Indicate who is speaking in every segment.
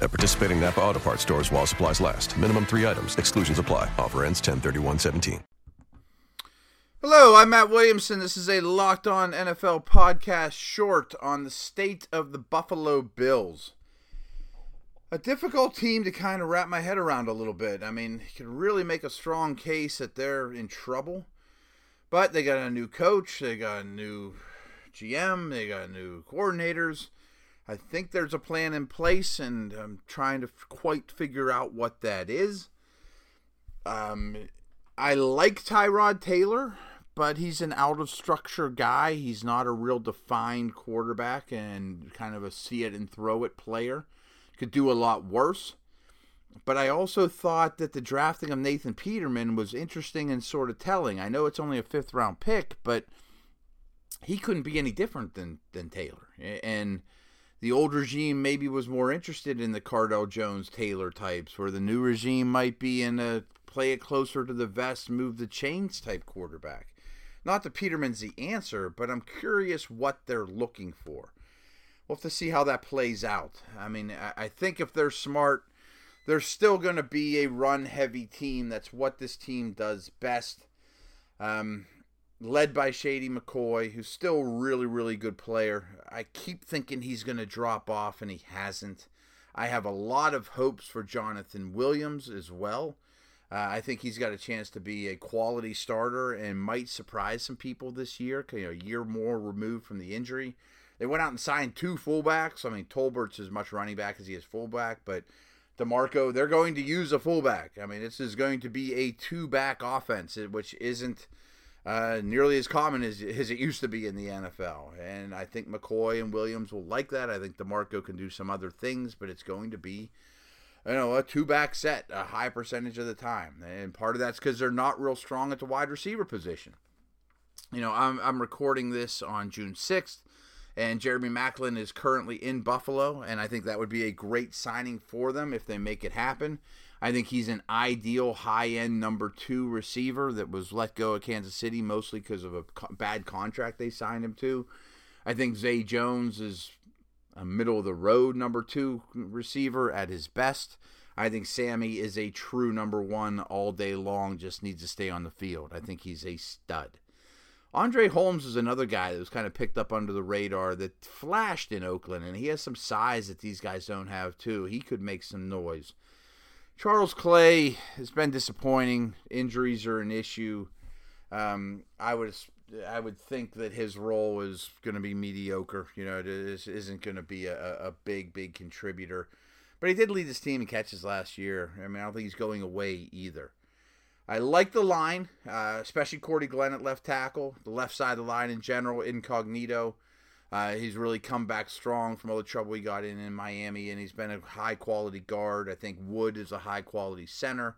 Speaker 1: At participating Napa Auto Parts stores while supplies last. Minimum three items. Exclusions apply. Offer ends 103117.
Speaker 2: Hello, I'm Matt Williamson. This is a Locked On NFL podcast short on the state of the Buffalo Bills. A difficult team to kind of wrap my head around a little bit. I mean, you can really make a strong case that they're in trouble. But they got a new coach, they got a new GM, they got new coordinators. I think there's a plan in place, and I'm trying to quite figure out what that is. Um, I like Tyrod Taylor, but he's an out of structure guy. He's not a real defined quarterback and kind of a see it and throw it player. Could do a lot worse. But I also thought that the drafting of Nathan Peterman was interesting and sort of telling. I know it's only a fifth round pick, but he couldn't be any different than, than Taylor. And the old regime maybe was more interested in the Cardale Jones Taylor types, where the new regime might be in a play it closer to the vest, move the chains type quarterback. Not that Peterman's the answer, but I'm curious what they're looking for. We'll have to see how that plays out. I mean, I think if they're smart, they're still going to be a run heavy team. That's what this team does best. Um, led by Shady McCoy, who's still really, really good player. I keep thinking he's going to drop off, and he hasn't. I have a lot of hopes for Jonathan Williams as well. Uh, I think he's got a chance to be a quality starter and might surprise some people this year. You know, a year more removed from the injury. They went out and signed two fullbacks. I mean, Tolbert's as much running back as he is fullback, but DiMarco, they're going to use a fullback. I mean, this is going to be a two-back offense, which isn't uh, nearly as common as, as it used to be in the NFL. And I think McCoy and Williams will like that. I think DiMarco can do some other things, but it's going to be you know, a two back set a high percentage of the time. And part of that's because they're not real strong at the wide receiver position. You know, I'm, I'm recording this on June 6th, and Jeremy Maclin is currently in Buffalo, and I think that would be a great signing for them if they make it happen. I think he's an ideal high end number two receiver that was let go at Kansas City mostly because of a bad contract they signed him to. I think Zay Jones is a middle of the road number two receiver at his best. I think Sammy is a true number one all day long, just needs to stay on the field. I think he's a stud. Andre Holmes is another guy that was kind of picked up under the radar that flashed in Oakland, and he has some size that these guys don't have, too. He could make some noise. Charles Clay has been disappointing. Injuries are an issue. Um, I would I would think that his role is going to be mediocre. You know, it isn't going to be a, a big, big contributor. But he did lead his team in catches last year. I mean, I don't think he's going away either. I like the line, uh, especially Cordy Glenn at left tackle, the left side of the line in general, incognito. Uh, he's really come back strong from all the trouble he got in in Miami, and he's been a high quality guard. I think Wood is a high quality center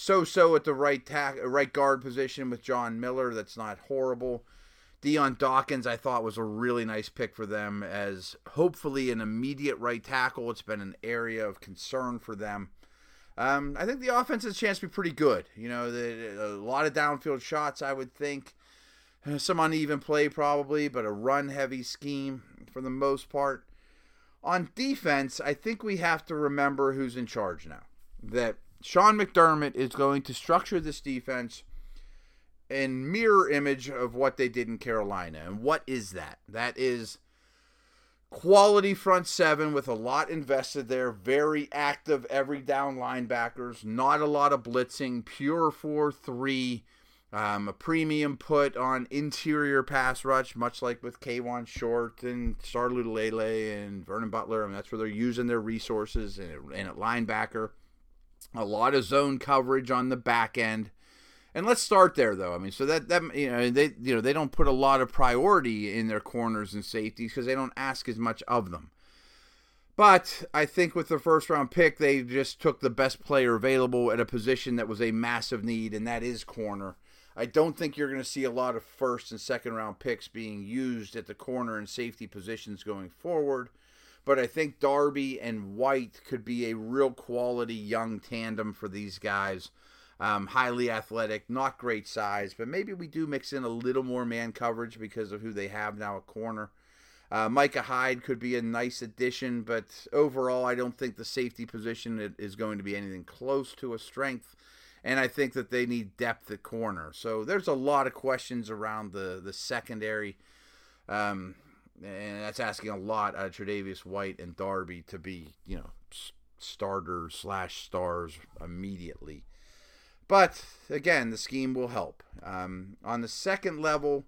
Speaker 2: so so at the right tack, right guard position with John Miller. That's not horrible. Dion Dawkins, I thought was a really nice pick for them as hopefully an immediate right tackle. It's been an area of concern for them. Um, I think the offense has a chance to be pretty good. You know, the, a lot of downfield shots, I would think. Uh, some uneven play, probably, but a run heavy scheme for the most part. On defense, I think we have to remember who's in charge now. That Sean McDermott is going to structure this defense in mirror image of what they did in Carolina. And what is that? That is quality front seven with a lot invested there, very active every down linebackers, not a lot of blitzing, pure 4 3. Um, a premium put on interior pass rush, much like with Kawann Short and Star Lotulelei and Vernon Butler. I mean, that's where they're using their resources and, and at linebacker a lot of zone coverage on the back end. And let's start there, though. I mean, so that that you know they you know they don't put a lot of priority in their corners and safeties because they don't ask as much of them. But I think with the first round pick, they just took the best player available at a position that was a massive need, and that is corner. I don't think you're going to see a lot of first and second round picks being used at the corner and safety positions going forward. But I think Darby and White could be a real quality young tandem for these guys. Um, highly athletic, not great size, but maybe we do mix in a little more man coverage because of who they have now at corner. Uh, Micah Hyde could be a nice addition, but overall, I don't think the safety position is going to be anything close to a strength. And I think that they need depth at corner. So there's a lot of questions around the the secondary, um, and that's asking a lot of Tre'Davious White and Darby to be, you know, starters slash stars immediately. But again, the scheme will help. Um, on the second level,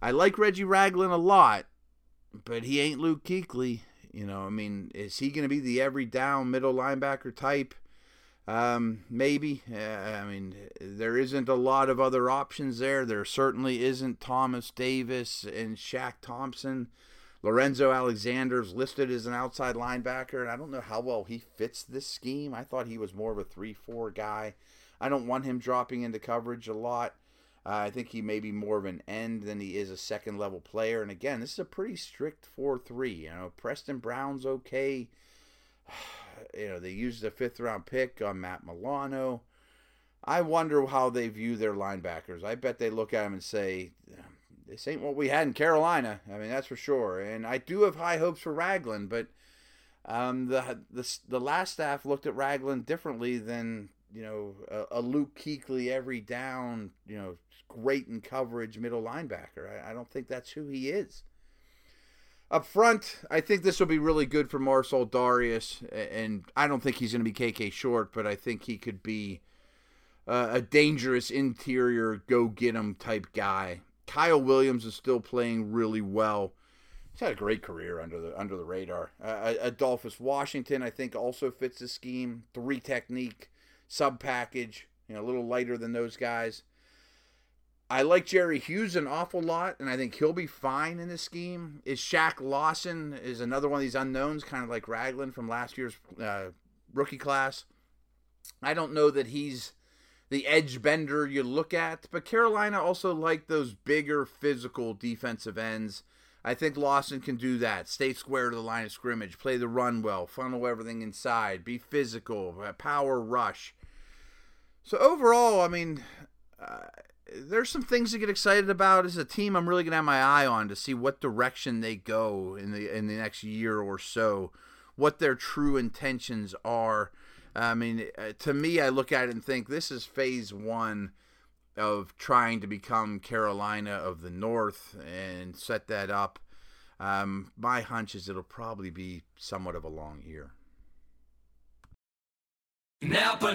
Speaker 2: I like Reggie Ragland a lot, but he ain't Luke Kuechly. You know, I mean, is he going to be the every down middle linebacker type? Um, maybe. Uh, I mean, there isn't a lot of other options there. There certainly isn't Thomas Davis and Shaq Thompson. Lorenzo Alexander's listed as an outside linebacker, and I don't know how well he fits this scheme. I thought he was more of a 3 4 guy. I don't want him dropping into coverage a lot. Uh, I think he may be more of an end than he is a second level player. And again, this is a pretty strict 4 3. You know, Preston Brown's okay. You know, they used a fifth round pick on Matt Milano. I wonder how they view their linebackers. I bet they look at him and say, this ain't what we had in Carolina. I mean, that's for sure. And I do have high hopes for Ragland, but um, the, the the last staff looked at Ragland differently than you know a, a Luke Kuechly every down, you know, great in coverage middle linebacker. I, I don't think that's who he is. Up front, I think this will be really good for Marcell Dareus, and I don't think he's going to be KK Short, but I think he could be uh, a dangerous interior go get him type guy. Kyle Williams is still playing really well. He's had a great career under the under the radar. Uh, Adolphus Washington, I think, also fits the scheme. Three technique, sub package, you know, a little lighter than those guys. I like Jerry Hughes an awful lot, and I think he'll be fine in this scheme. Is Shaq Lawson is another one of these unknowns, kind of like Ragland from last year's uh, rookie class. I don't know that he's the edge bender you look at, but Carolina also like those bigger physical defensive ends. I think Lawson can do that. Stay square to the line of scrimmage, play the run well, funnel everything inside, be physical, power rush. So overall, I mean, uh, there's some things to get excited about as a team. I'm really gonna have my eye on to see what direction they go in the in the next year or so, what their true intentions are. I mean, uh, to me, I look at it and think this is phase one of trying to become Carolina of the North and set that up. Um, my hunch is it'll probably be somewhat of a long year.
Speaker 3: Napa